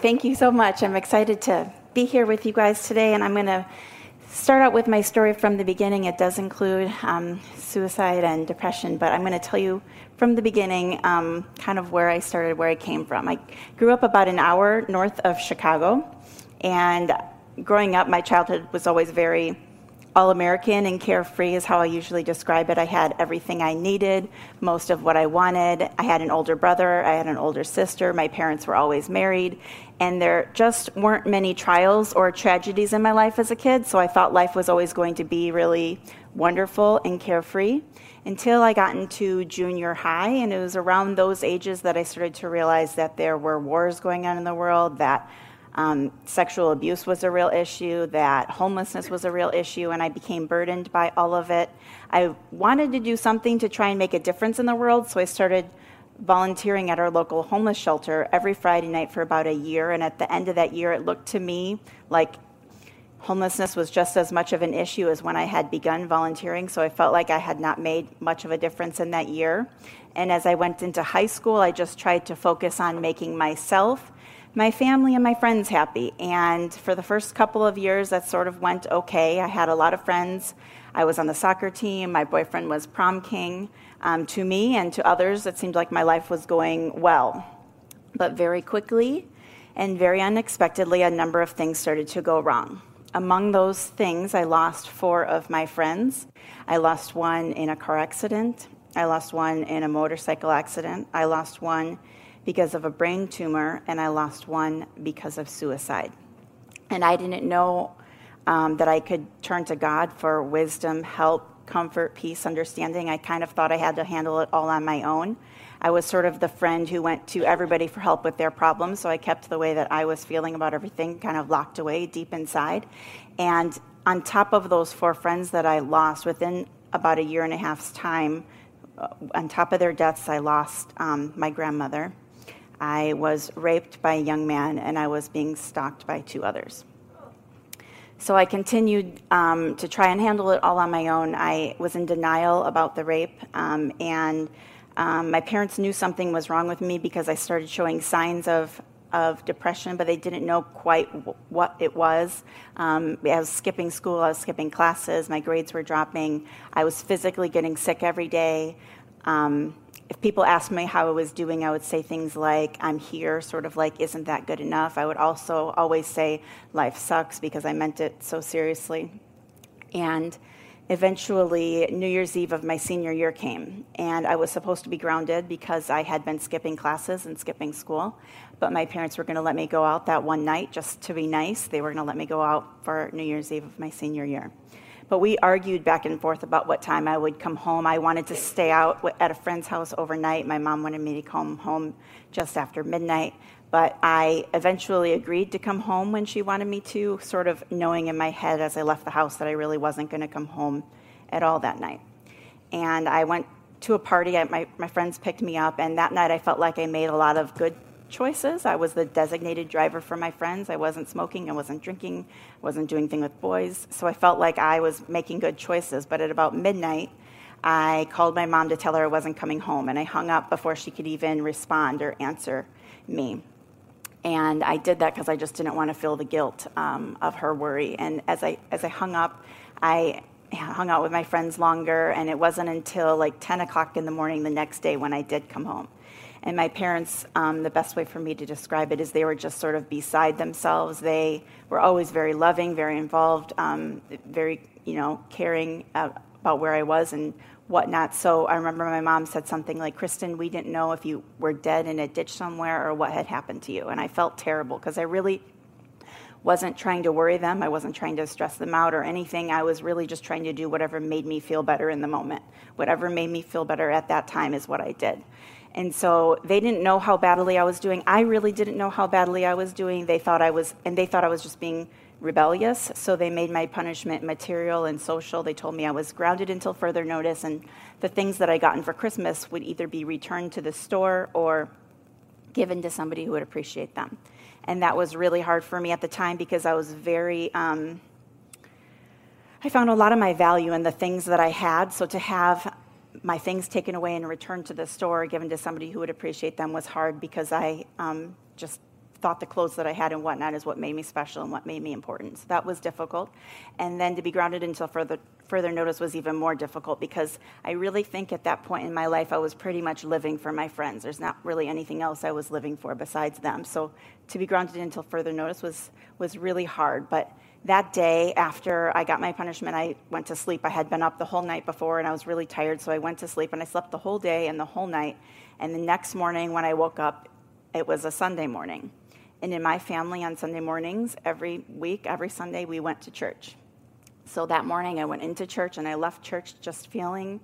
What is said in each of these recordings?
Thank you so much. I'm excited to be here with you guys today, and I'm going to start out with my story from the beginning. It does include um, suicide and depression, but I'm going to tell you from the beginning um, kind of where I started, where I came from. I grew up about an hour north of Chicago, and growing up, my childhood was always very all American and carefree, is how I usually describe it. I had everything I needed, most of what I wanted. I had an older brother, I had an older sister. My parents were always married, and there just weren't many trials or tragedies in my life as a kid, so I thought life was always going to be really wonderful and carefree until I got into junior high, and it was around those ages that I started to realize that there were wars going on in the world, that um, sexual abuse was a real issue, that homelessness was a real issue, and I became burdened by all of it. I wanted to do something to try and make a difference in the world, so I started volunteering at our local homeless shelter every Friday night for about a year. And at the end of that year, it looked to me like homelessness was just as much of an issue as when I had begun volunteering. So I felt like I had not made much of a difference in that year. And as I went into high school, I just tried to focus on making myself my family and my friends happy. And for the first couple of years, that sort of went okay. I had a lot of friends. I was on the soccer team. My boyfriend was prom king. Um, to me and to others, it seemed like my life was going well. But very quickly and very unexpectedly, a number of things started to go wrong. Among those things, I lost four of my friends. I lost one in a car accident. I lost one in a motorcycle accident. I lost one because of a brain tumor, and I lost one because of suicide. And I didn't know um, that I could turn to God for wisdom, help, comfort, peace, understanding. I kind of thought I had to handle it all on my own. I was sort of the friend who went to everybody for help with their problems, so I kept the way that I was feeling about everything kind of locked away deep inside. And on top of those four friends that I lost within about a year and a half's time, uh, on top of their deaths, I lost um, my grandmother. I was raped by a young man and I was being stalked by two others. So I continued um, to try and handle it all on my own. I was in denial about the rape, um, and um, my parents knew something was wrong with me because I started showing signs of, of depression, but they didn't know quite w- what it was. Um, I was skipping school, I was skipping classes, my grades were dropping, I was physically getting sick every day. Um, if people asked me how I was doing, I would say things like, I'm here, sort of like, isn't that good enough? I would also always say, life sucks, because I meant it so seriously. And eventually, New Year's Eve of my senior year came, and I was supposed to be grounded because I had been skipping classes and skipping school. But my parents were going to let me go out that one night just to be nice. They were going to let me go out for New Year's Eve of my senior year. But we argued back and forth about what time I would come home. I wanted to stay out at a friend's house overnight. My mom wanted me to come home just after midnight. But I eventually agreed to come home when she wanted me to, sort of knowing in my head as I left the house that I really wasn't going to come home at all that night. And I went to a party. My, my friends picked me up, and that night I felt like I made a lot of good choices. I was the designated driver for my friends. I wasn't smoking, I wasn't drinking, I wasn't doing things with boys. So I felt like I was making good choices. But at about midnight, I called my mom to tell her I wasn't coming home, and I hung up before she could even respond or answer me. And I did that because I just didn't want to feel the guilt um, of her worry. And as I as I hung up, I hung out with my friends longer, and it wasn't until like 10 o'clock in the morning the next day when I did come home. And my parents, um, the best way for me to describe it is they were just sort of beside themselves. They were always very loving, very involved, um, very, you know, caring uh, about where I was and whatnot. So I remember my mom said something like, Kristen, we didn't know if you were dead in a ditch somewhere or what had happened to you. And I felt terrible because I really wasn't trying to worry them. I wasn't trying to stress them out or anything. I was really just trying to do whatever made me feel better in the moment. Whatever made me feel better at that time is what I did. And so they didn't know how badly I was doing. I really didn't know how badly I was doing. They thought I was, and they thought I was just being rebellious. So they made my punishment material and social. They told me I was grounded until further notice, and the things that I gotten for Christmas would either be returned to the store or given to somebody who would appreciate them. And that was really hard for me at the time because I was very, um, I found a lot of my value in the things that I had. So to have my things taken away and returned to the store, given to somebody who would appreciate them, was hard because I um, just thought the clothes that I had and whatnot is what made me special and what made me important. So that was difficult. And then to be grounded until further further notice was even more difficult because I really think at that point in my life I was pretty much living for my friends. There's not really anything else I was living for besides them. So to be grounded until further notice was was really hard. But that day after I got my punishment, I went to sleep. I had been up the whole night before and I was really tired, so I went to sleep and I slept the whole day and the whole night. And the next morning when I woke up, it was a Sunday morning. And in my family on Sunday mornings, every week, every Sunday, we went to church. So that morning, I went into church and I left church just feeling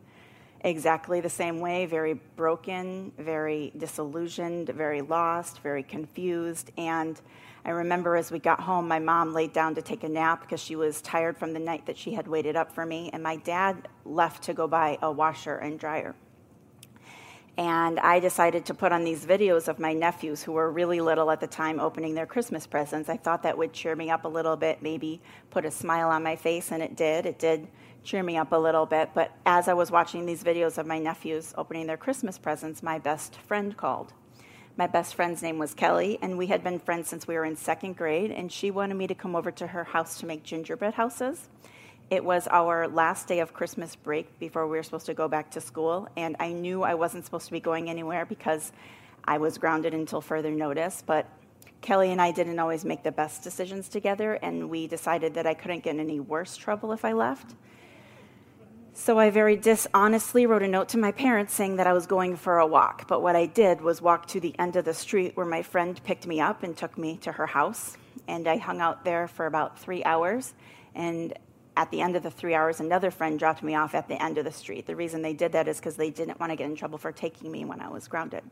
exactly the same way very broken, very disillusioned, very lost, very confused. And I remember as we got home, my mom laid down to take a nap because she was tired from the night that she had waited up for me. And my dad left to go buy a washer and dryer. And I decided to put on these videos of my nephews who were really little at the time opening their Christmas presents. I thought that would cheer me up a little bit, maybe put a smile on my face, and it did. It did cheer me up a little bit. But as I was watching these videos of my nephews opening their Christmas presents, my best friend called. My best friend's name was Kelly, and we had been friends since we were in second grade, and she wanted me to come over to her house to make gingerbread houses. It was our last day of Christmas break before we were supposed to go back to school, and I knew I wasn't supposed to be going anywhere because I was grounded until further notice. But Kelly and I didn't always make the best decisions together, and we decided that I couldn't get any worse trouble if I left. So I very dishonestly wrote a note to my parents saying that I was going for a walk. But what I did was walk to the end of the street where my friend picked me up and took me to her house. And I hung out there for about three hours. And at the end of the three hours, another friend dropped me off at the end of the street. The reason they did that is because they didn't want to get in trouble for taking me when I was grounded.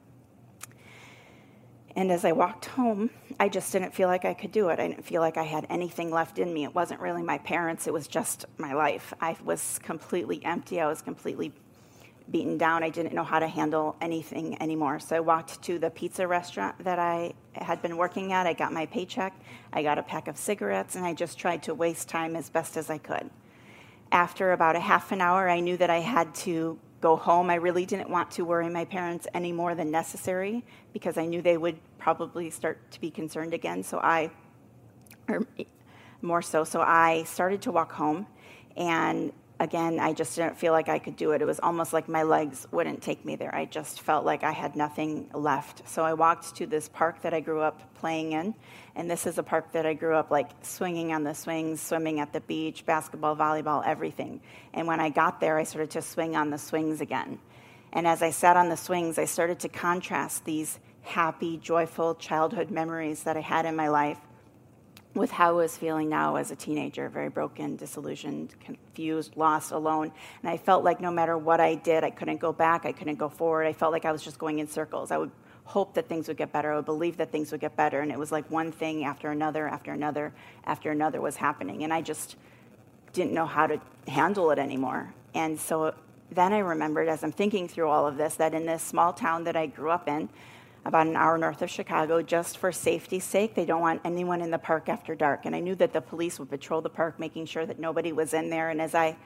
And as I walked home, I just didn't feel like I could do it. I didn't feel like I had anything left in me. It wasn't really my parents, it was just my life. I was completely empty. I was completely beaten down. I didn't know how to handle anything anymore. So I walked to the pizza restaurant that I had been working at. I got my paycheck, I got a pack of cigarettes, and I just tried to waste time as best as I could. After about a half an hour, I knew that I had to go home. I really didn't want to worry my parents any more than necessary because I knew they would probably start to be concerned again. So I, or more so, so I started to walk home and again, I just didn't feel like I could do it. It was almost like my legs wouldn't take me there. I just felt like I had nothing left. So I walked to this park that I grew up playing in. And this is a park that I grew up like swinging on the swings, swimming at the beach, basketball, volleyball, everything. And when I got there, I started to swing on the swings again. And as I sat on the swings, I started to contrast these happy, joyful childhood memories that I had in my life with how I was feeling now as a teenager very broken, disillusioned, confused, lost, alone. And I felt like no matter what I did, I couldn't go back, I couldn't go forward. I felt like I was just going in circles. I would hope that things would get better, I would believe that things would get better. And it was like one thing after another, after another, after another was happening. And I just didn't know how to handle it anymore. And so then I remembered, as I'm thinking through all of this, that in this small town that I grew up in, about an hour north of Chicago, just for safety's sake. They don't want anyone in the park after dark. And I knew that the police would patrol the park, making sure that nobody was in there. And as I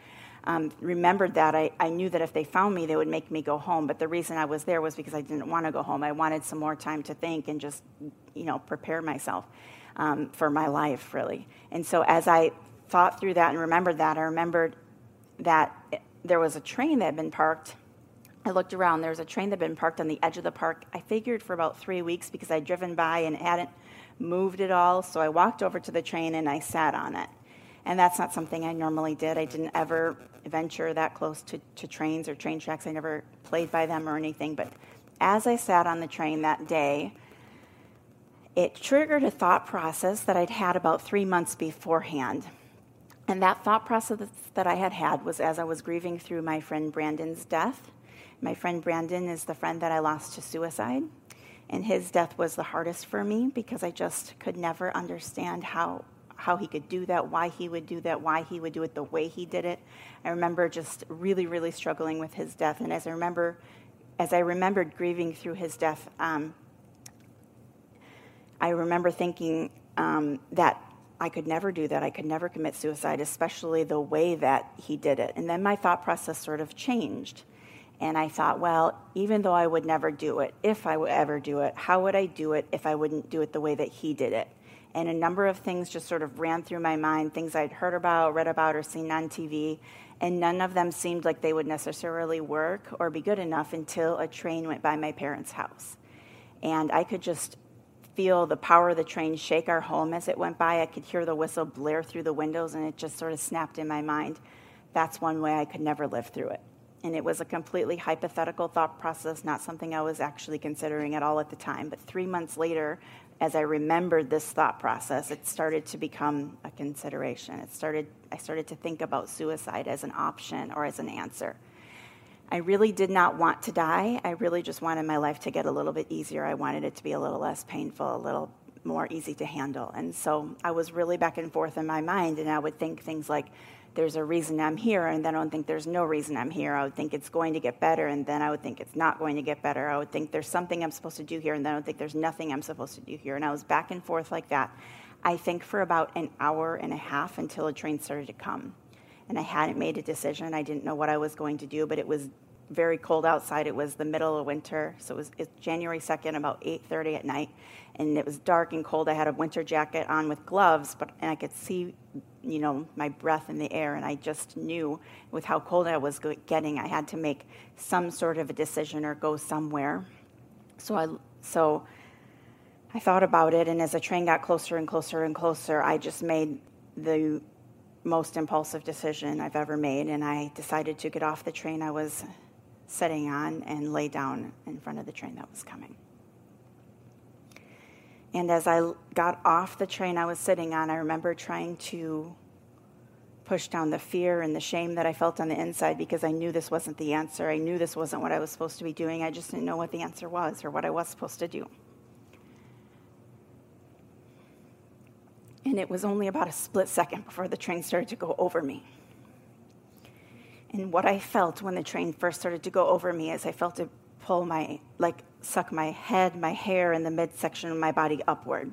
um, remembered that, I, I knew that if they found me, they would make me go home. But the reason I was there was because I didn't want to go home. I wanted some more time to think and just, you know, prepare myself um, for my life, really. And so as I thought through that and remembered that, I remembered that there was a train that had been parked I looked around. There was a train that had been parked on the edge of the park. I figured for about three weeks because I'd driven by and hadn't moved at all. So I walked over to the train and I sat on it. And that's not something I normally did. I didn't ever venture that close to, to trains or train tracks. I never played by them or anything. But as I sat on the train that day, it triggered a thought process that I'd had about three months beforehand. And that thought process that I had had was as I was grieving through my friend Brandon's death my friend Brandon is the friend that I lost to suicide. And his death was the hardest for me because I just could never understand how, how he could do that, why he would do that, why he would do it the way he did it. I remember just really, really struggling with his death. And as I remember, as I remembered grieving through his death, um, I remember thinking um, that I could never do that. I could never commit suicide, especially the way that he did it. And then my thought process sort of changed. And I thought, well, even though I would never do it, if I would ever do it, how would I do it if I wouldn't do it the way that he did it? And a number of things just sort of ran through my mind, things I'd heard about, read about, or seen on TV. And none of them seemed like they would necessarily work or be good enough until a train went by my parents' house. And I could just feel the power of the train shake our home as it went by. I could hear the whistle blare through the windows, and it just sort of snapped in my mind. That's one way I could never live through it. And it was a completely hypothetical thought process, not something I was actually considering at all at the time. But three months later, as I remembered this thought process, it started to become a consideration. It started, I started to think about suicide as an option or as an answer. I really did not want to die. I really just wanted my life to get a little bit easier. I wanted it to be a little less painful, a little more easy to handle. And so I was really back and forth in my mind, and I would think things like, there's a reason I'm here, and then I would think there's no reason I'm here. I would think it's going to get better, and then I would think it's not going to get better. I would think there's something I'm supposed to do here, and then I would think there's nothing I'm supposed to do here. And I was back and forth like that, I think, for about an hour and a half until a train started to come and I hadn't made a decision. I didn't know what I was going to do, but it was very cold outside. It was the middle of winter, so it was January 2nd, about 8:30 at night, and it was dark and cold. I had a winter jacket on with gloves, but and I could see, you know, my breath in the air, and I just knew with how cold I was getting, I had to make some sort of a decision or go somewhere. So I so I thought about it, and as the train got closer and closer and closer, I just made the most impulsive decision I've ever made, and I decided to get off the train I was sitting on and lay down in front of the train that was coming. And as I got off the train I was sitting on, I remember trying to push down the fear and the shame that I felt on the inside because I knew this wasn't the answer. I knew this wasn't what I was supposed to be doing. I just didn't know what the answer was or what I was supposed to do. And it was only about a split second before the train started to go over me. And what I felt when the train first started to go over me is I felt it pull my, like, suck my head, my hair, and the midsection of my body upward.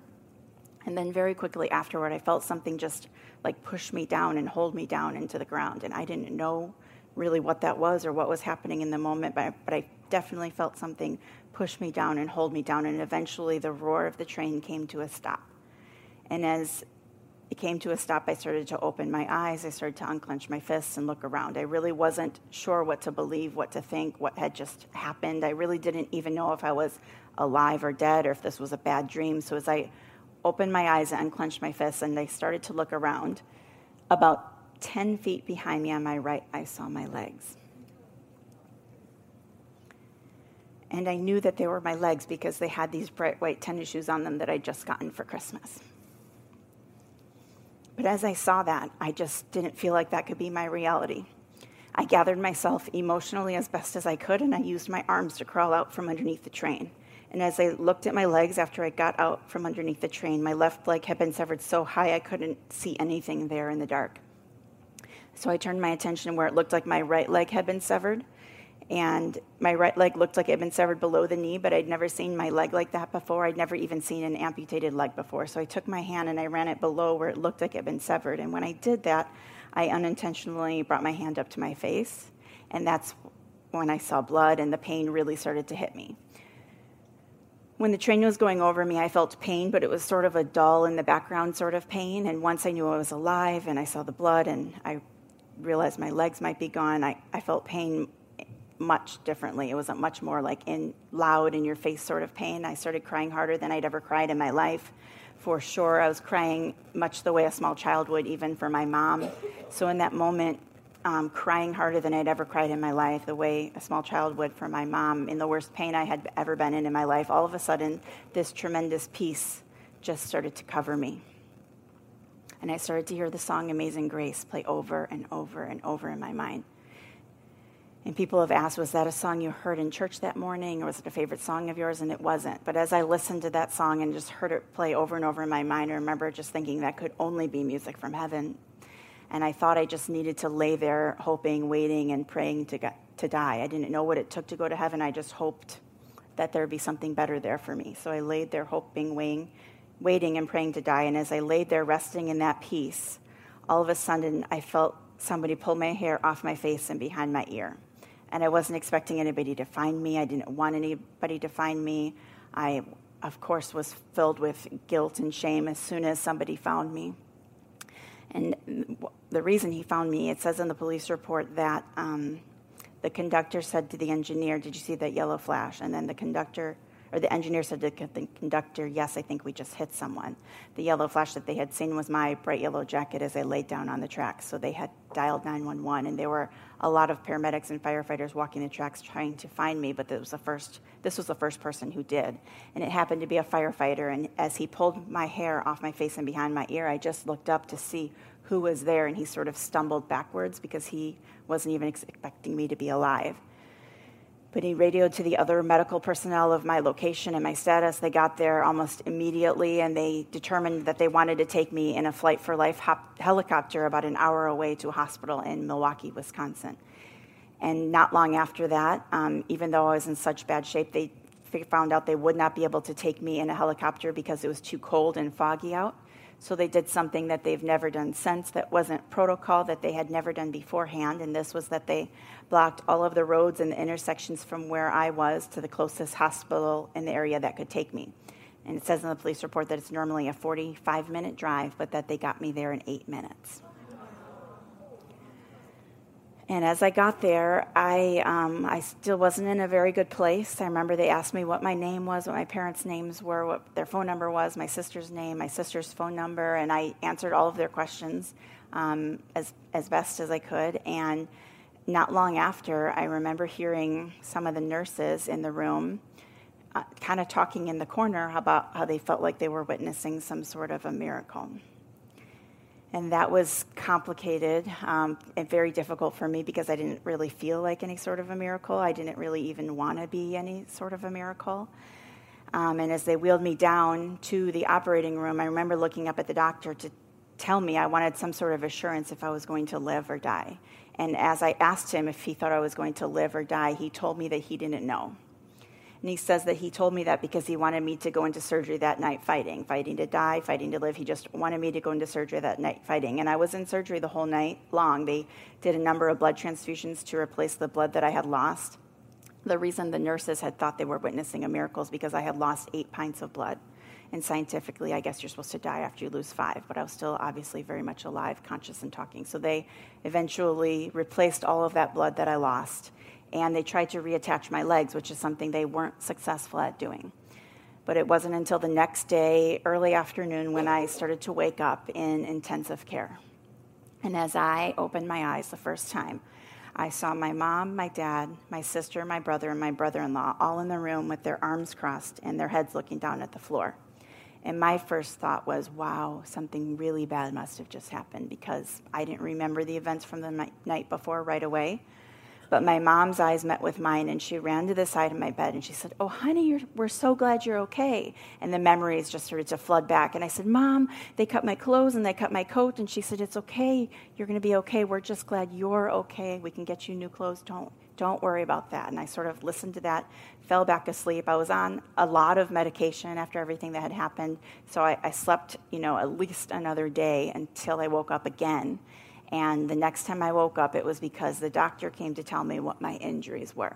And then very quickly afterward, I felt something just like push me down and hold me down into the ground. And I didn't know really what that was or what was happening in the moment, but I, but I definitely felt something push me down and hold me down. And eventually, the roar of the train came to a stop. And as it came to a stop, I started to open my eyes. I started to unclench my fists and look around. I really wasn't sure what to believe, what to think, what had just happened. I really didn't even know if I was alive or dead or if this was a bad dream. So as I opened my eyes and unclenched my fists and I started to look around, about 10 feet behind me on my right, I saw my legs. And I knew that they were my legs because they had these bright white tennis shoes on them that I'd just gotten for Christmas. But as I saw that, I just didn't feel like that could be my reality. I gathered myself emotionally as best as I could, and I used my arms to crawl out from underneath the train. And as I looked at my legs after I got out from underneath the train, my left leg had been severed so high I couldn't see anything there in the dark. So I turned my attention where it looked like my right leg had been severed, and my right leg looked like it had been severed below the knee, but I'd never seen my leg like that before. I'd never even seen an amputated leg before. So I took my hand and I ran it below where it looked like it had been severed. And when I did that, I unintentionally brought my hand up to my face, and that's when I saw blood and the pain really started to hit me. When the train was going over me, I felt pain, but it was sort of a dull in the background sort of pain. And once I knew I was alive and I saw the blood and I realized my legs might be gone, I, I felt pain much differently. It wasn't much more like in loud in your face sort of pain. I started crying harder than I'd ever cried in my life. For sure, I was crying much the way a small child would, even for my mom. So in that moment, um, crying harder than I'd ever cried in my life, the way a small child would for my mom, in the worst pain I had ever been in in my life. All of a sudden, this tremendous peace just started to cover me. And I started to hear the song Amazing Grace play over and over and over in my mind. And people have asked, was that a song you heard in church that morning, or was it a favorite song of yours? And it wasn't. But as I listened to that song and just heard it play over and over in my mind, I remember just thinking that could only be music from heaven. And I thought I just needed to lay there, hoping, waiting, and praying to, get, to die. I didn't know what it took to go to heaven. I just hoped that there would be something better there for me. So I laid there, hoping, waiting, waiting, and praying to die. And as I laid there, resting in that peace, all of a sudden I felt somebody pull my hair off my face and behind my ear and I wasn't expecting anybody to find me. I didn't want anybody to find me. I, of course, was filled with guilt and shame as soon as somebody found me. And the reason he found me, it says in the police report that um, the conductor said to the engineer, Did you see that yellow flash? And then the conductor or the engineer said to the conductor, Yes, I think we just hit someone. The yellow flash that they had seen was my bright yellow jacket as I laid down on the tracks. So they had dialed 911, and there were a lot of paramedics and firefighters walking the tracks trying to find me, but this was the first, this was the first person who did. And it happened to be a firefighter, and as he pulled my hair off my face and behind my ear, I just looked up to see who was there, and he sort of stumbled backwards because he wasn't even expecting me to be alive. But he radioed to the other medical personnel of my location and my status. They got there almost immediately and they determined that they wanted to take me in a flight for life hop- helicopter about an hour away to a hospital in Milwaukee, Wisconsin. And not long after that, um, even though I was in such bad shape, they found out they would not be able to take me in a helicopter because it was too cold and foggy out. So they did something that they've never done since that wasn't protocol that they had never done beforehand. And this was that they blocked all of the roads and the intersections from where I was to the closest hospital in the area that could take me. And it says in the police report that it's normally a 45 minute drive, but that they got me there in eight minutes. And as I got there, I, um, I still wasn't in a very good place. I remember they asked me what my name was, what my parents' names were, what their phone number was, my sister's name, my sister's phone number, and I answered all of their questions um, as, as best as I could. And not long after, I remember hearing some of the nurses in the room uh, kind of talking in the corner about how they felt like they were witnessing some sort of a miracle. And that was complicated um, and very difficult for me because I didn't really feel like any sort of a miracle. I didn't really even want to be any sort of a miracle. Um, and as they wheeled me down to the operating room, I remember looking up at the doctor to tell me I wanted some sort of assurance if I was going to live or die. And as I asked him if he thought I was going to live or die, he told me that he didn't know. And he says that he told me that because he wanted me to go into surgery that night fighting, fighting to die, fighting to live. He just wanted me to go into surgery that night fighting. And I was in surgery the whole night long. They did a number of blood transfusions to replace the blood that I had lost. The reason the nurses had thought they were witnessing a miracle is because I had lost eight pints of blood. And scientifically, I guess you're supposed to die after you lose five, but I was still obviously very much alive, conscious, and talking. So they eventually replaced all of that blood that I lost and they tried to reattach my legs, which is something they weren't successful at doing. But it wasn't until the next day, early afternoon, when I started to wake up in intensive care. And as I opened my eyes the first time, I saw my mom, my dad, my sister, my brother, and my brother in law all in the room with their arms crossed and their heads looking down at the floor. And my first thought was, wow, something really bad must have just happened because I didn't remember the events from the night before right away. But my mom's eyes met with mine, and she ran to the side of my bed and she said, Oh, honey, we're so glad you're okay. And the memories just started to flood back. And I said, Mom, they cut my clothes and they cut my coat. And she said, It's okay. You're going to be okay. We're just glad you're okay. We can get you new clothes. Don't, don't worry about that. And I sort of listened to that, fell back asleep. I was on a lot of medication after everything that had happened. So I, I slept, you know, at least another day until I woke up again. And the next time I woke up, it was because the doctor came to tell me what my injuries were.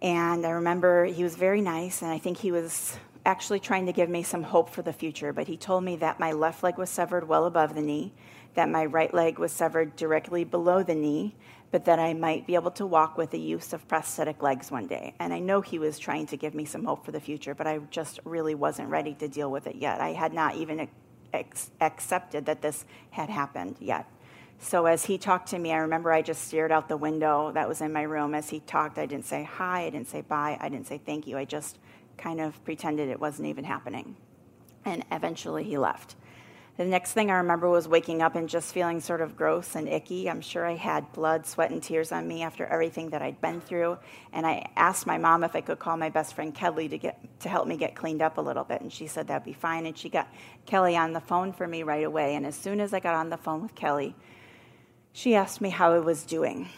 And I remember he was very nice, and I think he was actually trying to give me some hope for the future. But he told me that my left leg was severed well above the knee, that my right leg was severed directly below the knee, but that I might be able to walk with the use of prosthetic legs one day. And I know he was trying to give me some hope for the future, but I just really wasn't ready to deal with it yet. I had not even ex- accepted that this had happened yet. So as he talked to me, I remember I just stared out the window that was in my room. As he talked, I didn't say hi, I didn't say bye, I didn't say thank you. I just kind of pretended it wasn't even happening. And eventually he left. The next thing I remember was waking up and just feeling sort of gross and icky. I'm sure I had blood, sweat, and tears on me after everything that I'd been through. And I asked my mom if I could call my best friend Kelly to get to help me get cleaned up a little bit, and she said that'd be fine. And she got Kelly on the phone for me right away. And as soon as I got on the phone with Kelly, she asked me how I was doing,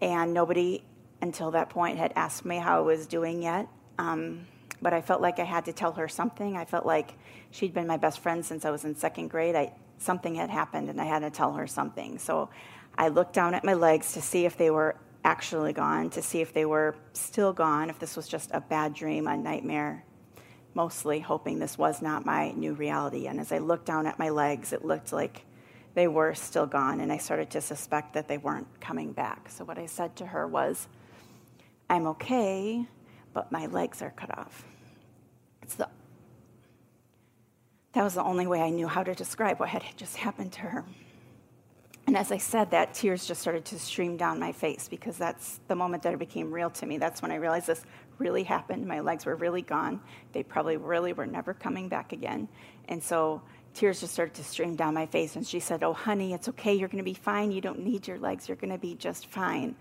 and nobody until that point had asked me how I was doing yet. Um, but I felt like I had to tell her something. I felt like she'd been my best friend since I was in second grade. I, something had happened and I had to tell her something. So I looked down at my legs to see if they were actually gone, to see if they were still gone, if this was just a bad dream, a nightmare, mostly hoping this was not my new reality. And as I looked down at my legs, it looked like they were still gone, and I started to suspect that they weren't coming back. So what I said to her was, I'm okay, but my legs are cut off. It's the that was the only way I knew how to describe what had just happened to her. And as I said that, tears just started to stream down my face because that's the moment that it became real to me. That's when I realized this really happened. My legs were really gone. They probably really were never coming back again. And so tears just started to stream down my face. And she said, Oh, honey, it's okay. You're going to be fine. You don't need your legs. You're going to be just fine.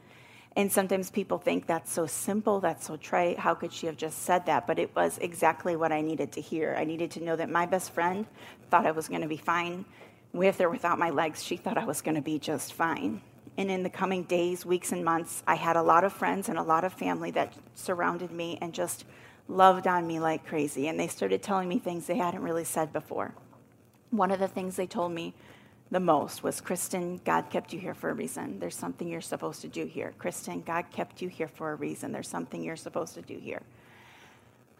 And sometimes people think that's so simple, that's so trite. How could she have just said that? But it was exactly what I needed to hear. I needed to know that my best friend thought I was going to be fine with or without my legs. She thought I was going to be just fine. And in the coming days, weeks, and months, I had a lot of friends and a lot of family that surrounded me and just loved on me like crazy. And they started telling me things they hadn't really said before. One of the things they told me the most was Kristen, God kept you here for a reason. There's something you're supposed to do here. Kristen, God kept you here for a reason. There's something you're supposed to do here.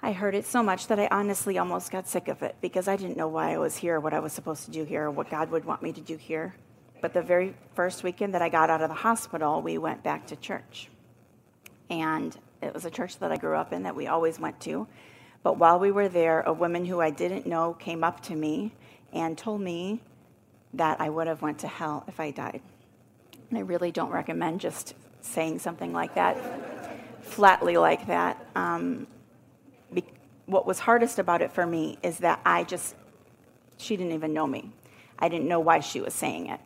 I heard it so much that I honestly almost got sick of it because I didn't know why I was here, what I was supposed to do here, or what God would want me to do here. But the very first weekend that I got out of the hospital, we went back to church. And it was a church that I grew up in that we always went to. But while we were there, a woman who I didn't know came up to me and told me that I would have went to hell if I died. And I really don't recommend just saying something like that, flatly like that. Um, be- what was hardest about it for me is that I just, she didn't even know me. I didn't know why she was saying it.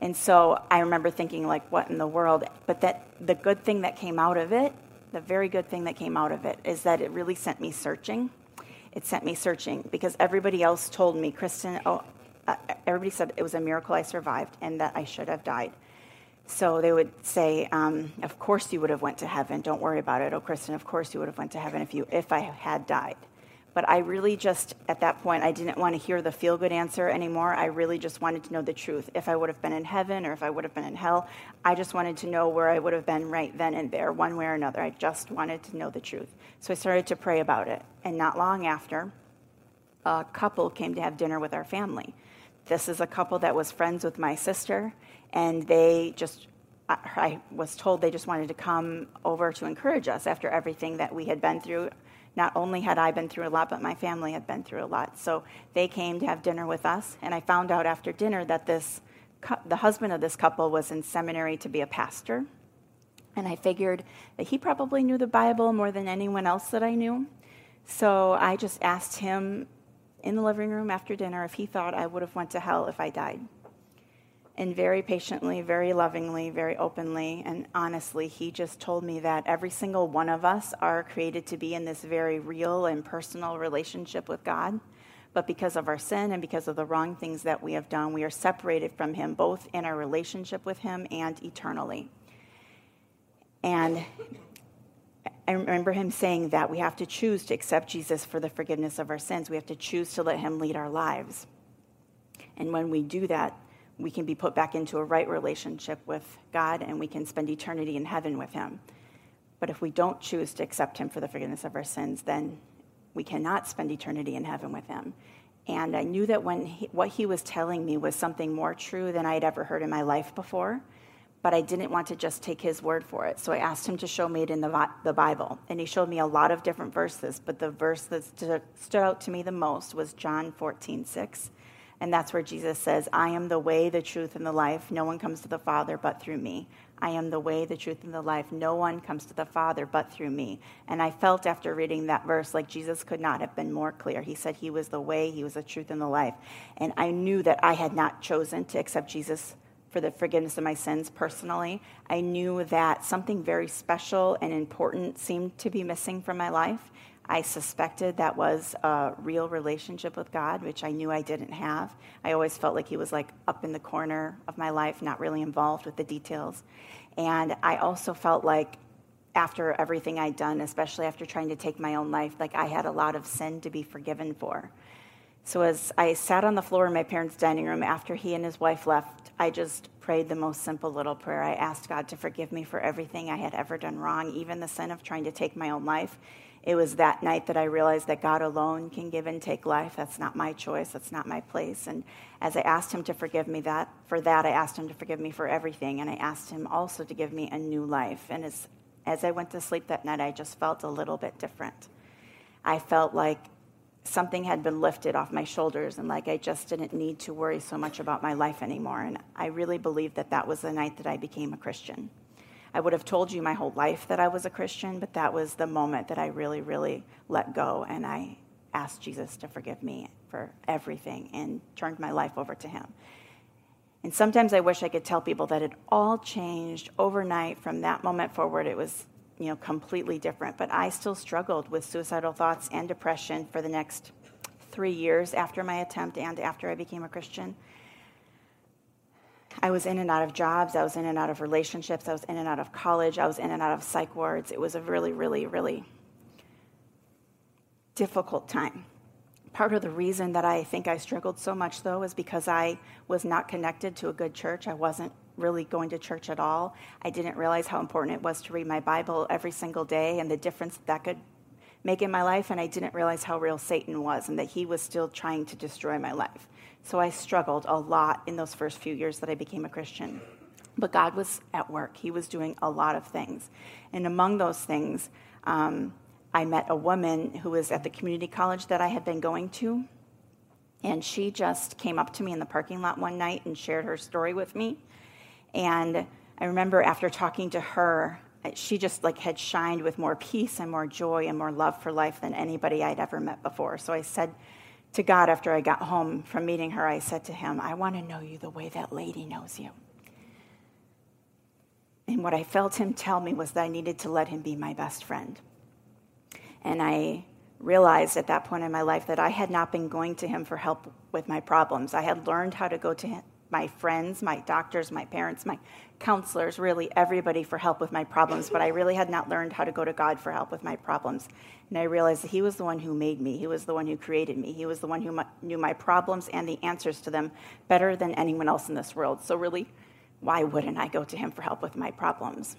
And so I remember thinking, like, what in the world? But that the good thing that came out of it, the very good thing that came out of it, is that it really sent me searching. It sent me searching because everybody else told me, Kristen, oh, uh, everybody said it was a miracle I survived and that I should have died. So they would say, um, "Of course you would have went to heaven. Don't worry about it, oh Kristen. Of course you would have went to heaven if you if I had died." But I really just at that point I didn't want to hear the feel good answer anymore. I really just wanted to know the truth. If I would have been in heaven or if I would have been in hell, I just wanted to know where I would have been right then and there, one way or another. I just wanted to know the truth. So I started to pray about it, and not long after, a couple came to have dinner with our family. This is a couple that was friends with my sister, and they just, I was told they just wanted to come over to encourage us after everything that we had been through. Not only had I been through a lot, but my family had been through a lot. So they came to have dinner with us, and I found out after dinner that this, the husband of this couple was in seminary to be a pastor. And I figured that he probably knew the Bible more than anyone else that I knew. So I just asked him in the living room after dinner if he thought I would have went to hell if I died. And very patiently, very lovingly, very openly, and honestly, he just told me that every single one of us are created to be in this very real and personal relationship with God. But because of our sin and because of the wrong things that we have done, we are separated from Him, both in our relationship with Him and eternally. And I remember him saying that we have to choose to accept Jesus for the forgiveness of our sins. We have to choose to let him lead our lives. And when we do that, we can be put back into a right relationship with God and we can spend eternity in heaven with him. But if we don't choose to accept him for the forgiveness of our sins, then we cannot spend eternity in heaven with him. And I knew that when he, what he was telling me was something more true than I had ever heard in my life before but I didn't want to just take his word for it. So I asked him to show me it in the, the Bible. And he showed me a lot of different verses, but the verse that st- stood out to me the most was John 14, 6. And that's where Jesus says, I am the way, the truth, and the life. No one comes to the Father but through me. I am the way, the truth, and the life. No one comes to the Father but through me. And I felt after reading that verse like Jesus could not have been more clear. He said he was the way, he was the truth, and the life. And I knew that I had not chosen to accept Jesus for the forgiveness of my sins personally. I knew that something very special and important seemed to be missing from my life. I suspected that was a real relationship with God, which I knew I didn't have. I always felt like He was like up in the corner of my life, not really involved with the details. And I also felt like after everything I'd done, especially after trying to take my own life, like I had a lot of sin to be forgiven for. So as I sat on the floor in my parents' dining room after he and his wife left, I just prayed the most simple little prayer. I asked God to forgive me for everything I had ever done wrong, even the sin of trying to take my own life. It was that night that I realized that God alone can give and take life. That's not my choice. That's not my place. And as I asked him to forgive me that for that, I asked him to forgive me for everything. And I asked him also to give me a new life. And as, as I went to sleep that night, I just felt a little bit different. I felt like something had been lifted off my shoulders and like I just didn't need to worry so much about my life anymore. And I really believe that that was the night that I became a Christian. I would have told you my whole life that I was a Christian, but that was the moment that I really, really let go and I asked Jesus to forgive me for everything and turned my life over to Him. And sometimes I wish I could tell people that it all changed overnight from that moment forward. It was you know, completely different. But I still struggled with suicidal thoughts and depression for the next three years after my attempt and after I became a Christian. I was in and out of jobs, I was in and out of relationships, I was in and out of college, I was in and out of psych wards. It was a really, really, really difficult time. Part of the reason that I think I struggled so much, though, is because I was not connected to a good church. I wasn't really going to church at all. I didn't realize how important it was to read my Bible every single day and the difference that could make in my life. And I didn't realize how real Satan was and that he was still trying to destroy my life. So I struggled a lot in those first few years that I became a Christian. But God was at work, He was doing a lot of things. And among those things, um, I met a woman who was at the community college that I had been going to. And she just came up to me in the parking lot one night and shared her story with me. And I remember after talking to her, she just like had shined with more peace and more joy and more love for life than anybody I'd ever met before. So I said to God after I got home from meeting her, I said to him, I want to know you the way that lady knows you. And what I felt him tell me was that I needed to let him be my best friend. And I realized at that point in my life that I had not been going to him for help with my problems. I had learned how to go to him, my friends, my doctors, my parents, my counselors, really everybody for help with my problems, but I really had not learned how to go to God for help with my problems. And I realized that He was the one who made me, He was the one who created me, He was the one who knew my problems and the answers to them better than anyone else in this world. So, really, why wouldn't I go to Him for help with my problems?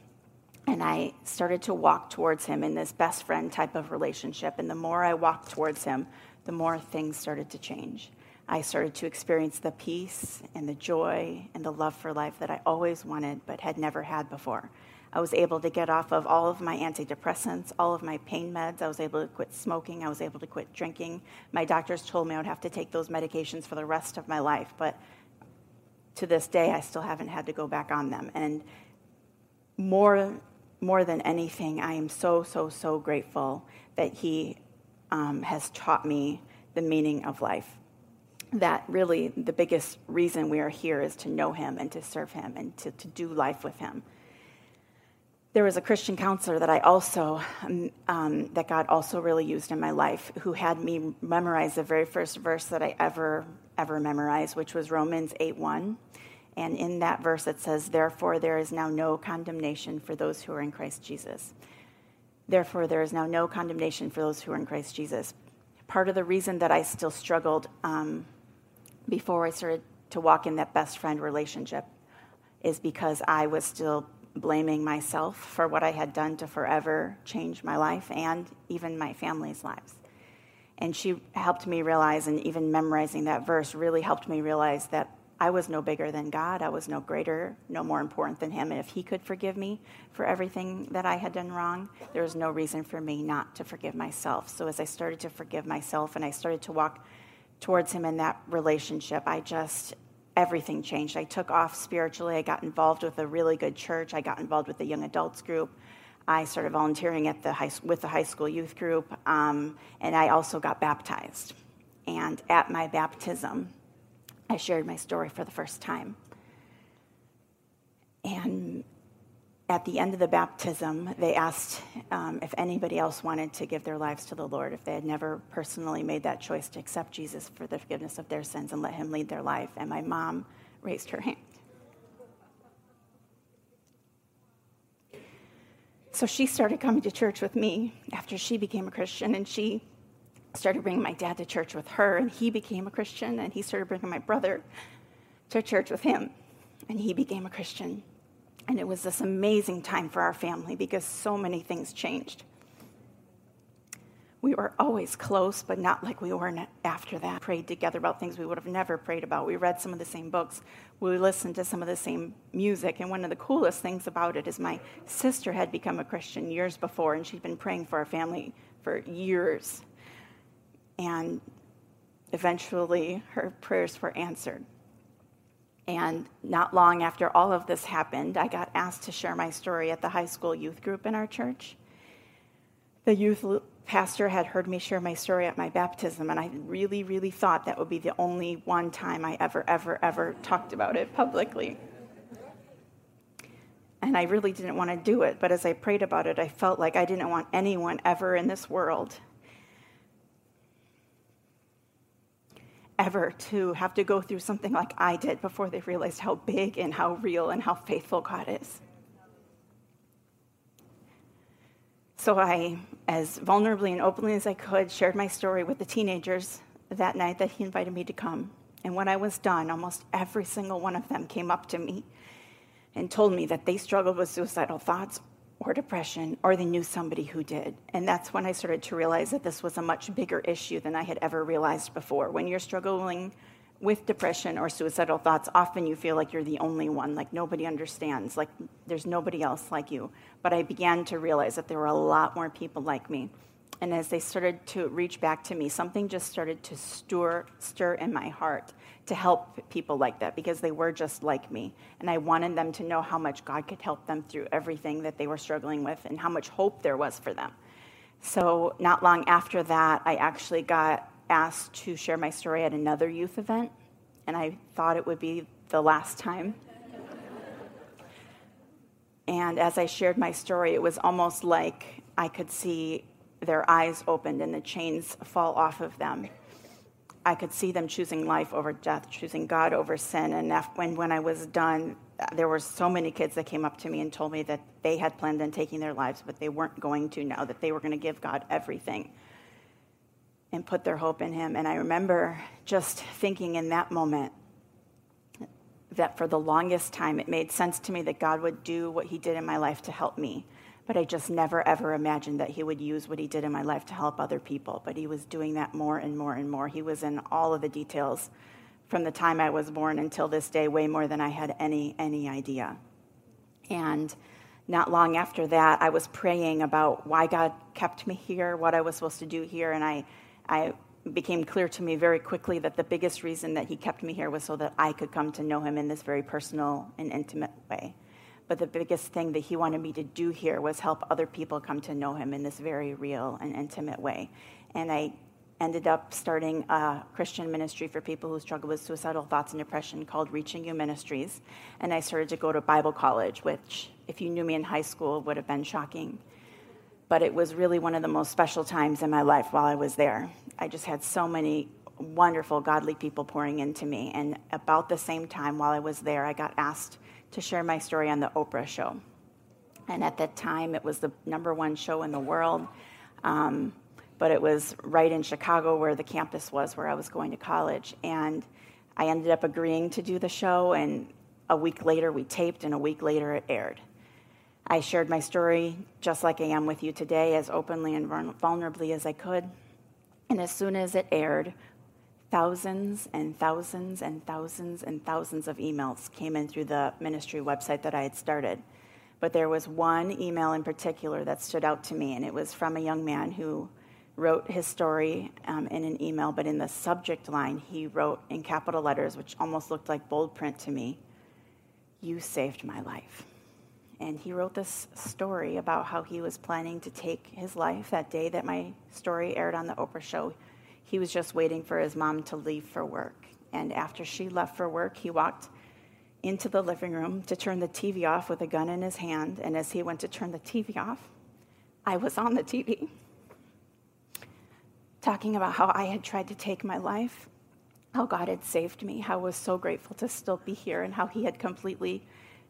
And I started to walk towards Him in this best friend type of relationship. And the more I walked towards Him, the more things started to change. I started to experience the peace and the joy and the love for life that I always wanted but had never had before. I was able to get off of all of my antidepressants, all of my pain meds. I was able to quit smoking. I was able to quit drinking. My doctors told me I would have to take those medications for the rest of my life, but to this day, I still haven't had to go back on them. And more, more than anything, I am so, so, so grateful that He um, has taught me the meaning of life that really the biggest reason we are here is to know him and to serve him and to, to do life with him. There was a Christian counselor that I also, um, um, that God also really used in my life, who had me memorize the very first verse that I ever, ever memorized, which was Romans 8 1. And in that verse, it says, Therefore, there is now no condemnation for those who are in Christ Jesus. Therefore, there is now no condemnation for those who are in Christ Jesus. Part of the reason that I still struggled um, before I started to walk in that best friend relationship is because I was still blaming myself for what I had done to forever change my life and even my family's lives. And she helped me realize, and even memorizing that verse really helped me realize that I was no bigger than God. I was no greater, no more important than Him. And if He could forgive me for everything that I had done wrong, there was no reason for me not to forgive myself. So as I started to forgive myself and I started to walk towards him in that relationship, I just, everything changed. I took off spiritually. I got involved with a really good church. I got involved with the young adults group. I started volunteering at the high, with the high school youth group, um, and I also got baptized. And at my baptism, I shared my story for the first time. And at the end of the baptism, they asked um, if anybody else wanted to give their lives to the Lord, if they had never personally made that choice to accept Jesus for the forgiveness of their sins and let Him lead their life. And my mom raised her hand. So she started coming to church with me after she became a Christian, and she started bringing my dad to church with her, and he became a Christian, and he started bringing my brother to church with him. and he became a Christian. And it was this amazing time for our family because so many things changed. We were always close, but not like we were after that. Prayed together about things we would have never prayed about. We read some of the same books. We listened to some of the same music. And one of the coolest things about it is my sister had become a Christian years before, and she'd been praying for our family for years. And eventually, her prayers were answered. And not long after all of this happened, I got asked to share my story at the high school youth group in our church. The youth pastor had heard me share my story at my baptism, and I really, really thought that would be the only one time I ever, ever, ever talked about it publicly. And I really didn't want to do it, but as I prayed about it, I felt like I didn't want anyone ever in this world ever to have to go through something like I did before they realized how big and how real and how faithful God is. So I, as vulnerably and openly as I could, shared my story with the teenagers that night that he invited me to come. And when I was done, almost every single one of them came up to me and told me that they struggled with suicidal thoughts or depression, or they knew somebody who did. And that's when I started to realize that this was a much bigger issue than I had ever realized before. When you're struggling with depression or suicidal thoughts, often you feel like you're the only one, like nobody understands, like there's nobody else like you. But I began to realize that there were a lot more people like me. And as they started to reach back to me, something just started to stir, stir in my heart to help people like that because they were just like me. And I wanted them to know how much God could help them through everything that they were struggling with and how much hope there was for them. So, not long after that, I actually got asked to share my story at another youth event, and I thought it would be the last time. and as I shared my story, it was almost like I could see their eyes opened and the chains fall off of them. I could see them choosing life over death, choosing God over sin. And when, when I was done, there were so many kids that came up to me and told me that they had planned on taking their lives, but they weren't going to now, that they were going to give God everything and put their hope in Him. And I remember just thinking in that moment that for the longest time it made sense to me that God would do what He did in my life to help me. But I just never ever imagined that He would use what He did in my life to help other people. But He was doing that more and more and more. He was in all of the details from the time I was born until this day, way more than I had any, any idea. And not long after that, I was praying about why God kept me here, what I was supposed to do here, and I I became clear to me very quickly that the biggest reason that he kept me here was so that I could come to know him in this very personal and intimate way. But the biggest thing that he wanted me to do here was help other people come to know him in this very real and intimate way. And I ended up starting a Christian ministry for people who struggle with suicidal thoughts and depression called Reaching You Ministries. And I started to go to Bible college, which, if you knew me in high school, would have been shocking but it was really one of the most special times in my life while I was there. I just had so many wonderful, godly people pouring into me. And about the same time while I was there, I got asked to share my story on the Oprah show. And at that time, it was the number one show in the world. Um, but it was right in Chicago where the campus was where I was going to college. And I ended up agreeing to do the show, and a week later we taped, and a week later it aired. I shared my story just like I am with you today, as openly and vulnerably as I could. And as soon as it aired, thousands and thousands and thousands and thousands of emails came in through the ministry website that I had started. But there was one email in particular that stood out to me, and it was from a young man who wrote his story um, in an email, but in the subject line, he wrote in capital letters, which almost looked like bold print to me, You saved my life. And he wrote this story about how he was planning to take his life that day that my story aired on the Oprah show. He was just waiting for his mom to leave for work. And after she left for work, he walked into the living room to turn the TV off with a gun in his hand. And as he went to turn the TV off, I was on the TV talking about how I had tried to take my life, how God had saved me, how I was so grateful to still be here, and how He had completely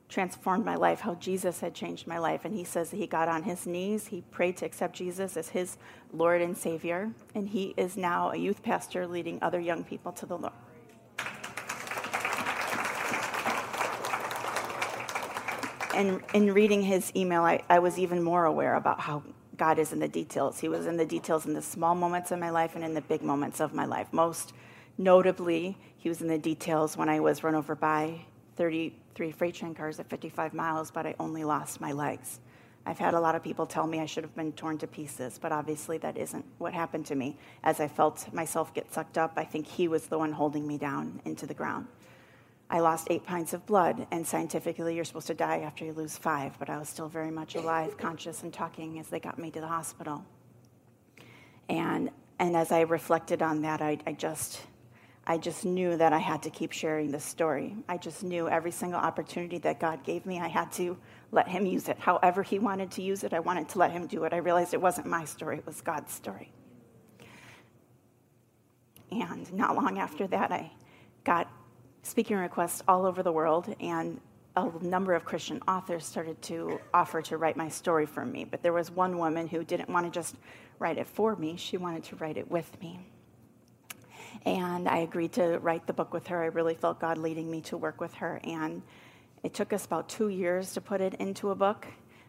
transformed my life, how Jesus had changed my life. And he says that he got on his knees, he prayed to accept Jesus as his Lord and Savior, and he is now a youth pastor leading other young people to the Lord. And in reading his email, I, I was even more aware about how God is in the details. He was in the details in the small moments of my life and in the big moments of my life. Most notably, he was in the details when I was run over by 33 freight train cars at 55 miles, but I only lost my legs. I've had a lot of people tell me I should have been torn to pieces, but obviously that isn't what happened to me. As I felt myself get sucked up, I think he was the one holding me down into the ground. I lost eight pints of blood, and scientifically, you're supposed to die after you lose five, but I was still very much alive, conscious, and talking as they got me to the hospital. And, and as I reflected on that, I, I just I just knew that I had to keep sharing this story. I just knew every single opportunity that God gave me, I had to let Him use it. However, He wanted to use it, I wanted to let Him do it. I realized it wasn't my story, it was God's story. And not long after that, I got speaking requests all over the world, and a number of Christian authors started to offer to write my story for me. But there was one woman who didn't want to just write it for me, she wanted to write it with me. And I agreed to write the book with her. I really felt God leading me to work with her. And it took us about two years to put it into a book,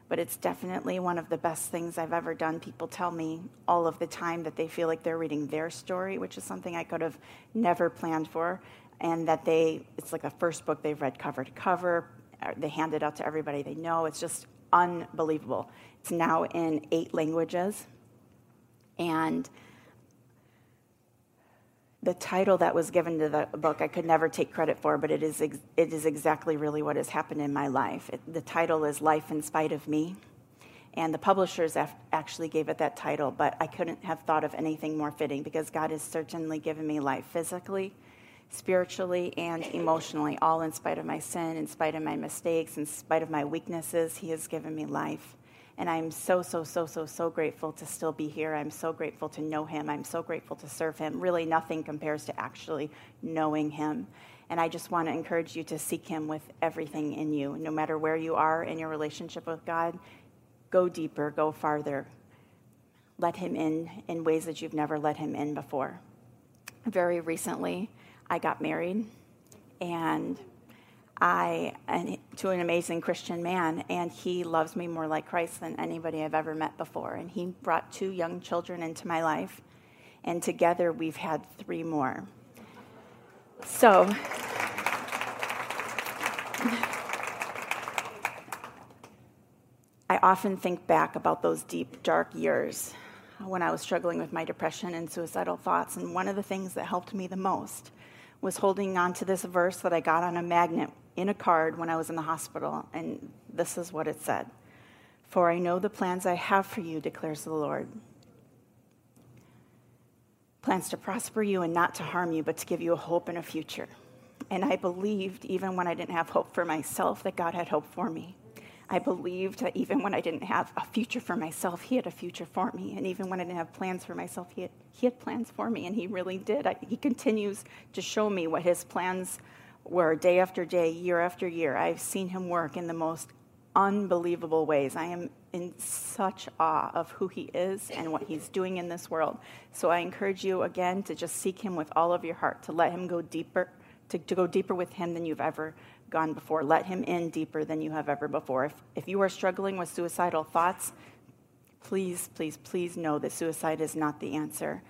but it's definitely one of the best things I've ever done. People tell me all of the time that they feel like they're reading their story, which is something I could have never planned for and that they it's like a first book they've read cover to cover uh, they hand it out to everybody they know it's just unbelievable it's now in eight languages and the title that was given to the book i could never take credit for but it is, ex- it is exactly really what has happened in my life it, the title is life in spite of me and the publishers actually gave it that title but i couldn't have thought of anything more fitting because god has certainly given me life physically spiritually and emotionally, all in spite of my sin, in spite of my mistakes, in spite of my weaknesses. He has given me life. And I'm so, so, so, so, so grateful to still be here. I'm so grateful to know him. I'm so grateful to serve him. Really, nothing compares to actually knowing him. And I just want to encourage you to seek him with everything in you. No matter where you are in your relationship with God, go deeper, go farther. Let him in in ways that you've never let him in before. Very recently, I got married, and I and to an amazing Christian man, and he loves me more like Christ than anybody I've ever met before. And he brought two young children into my life, and together we've had three more. So. I often think back about those deep, dark years when I was struggling with my depression and suicidal thoughts. And one of the things that helped me the most was holding on to this verse that I got on a magnet in a card when I was in the hospital, and this is what it said For I know the plans I have for you, declares the Lord. Plans to prosper you and not to harm you, but to give you a hope and a future. And I believed, even when I didn't have hope for myself, that God had hope for me. I believed that even when I didn't have a future for myself, He had a future for me. And even when I didn't have plans for myself, He had, he had plans for me, and He really did. I, he continues to show me what His plans were day after day, year after year. I've seen Him work in the most unbelievable ways. I am in such awe of who He is and what He's doing in this world. So I encourage you again to just seek Him with all of your heart, to let Him go deeper, to, to go deeper with Him than you've ever gone before. Let him in deeper than you have ever before. If, if you are struggling with suicidal thoughts, please, please, please know that suicide is not the answer.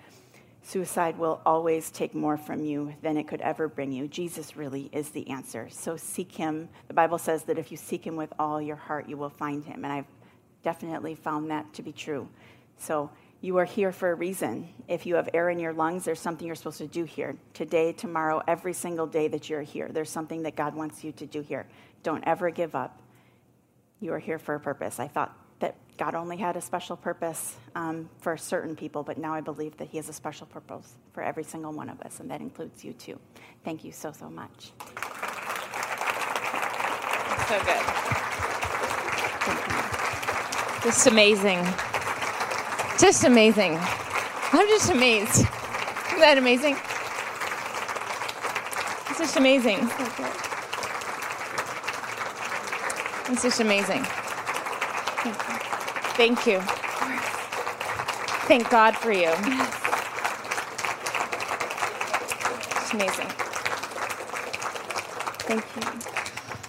Suicide will always take more from you than it could ever bring you. Jesus really is the answer. So seek him. The Bible says that if you seek him with all your heart, you will find him. And I've definitely found that to be true. So you are here for a reason. If you have air in your lungs, there's something you're supposed to do here. Today, tomorrow, every single day that you're here, there's something that God wants you to do here. Don't ever give up. You are here for a purpose. I thought that God only had a special purpose um, for certain people, but now I believe that He has a special purpose for every single one of us, and that includes you too. Thank you so, so much. So good. Just amazing. Just amazing. I'm just amazed. Isn't that amazing? It's just amazing. It's just amazing. Thank you. Thank God for you. It's amazing. Thank you.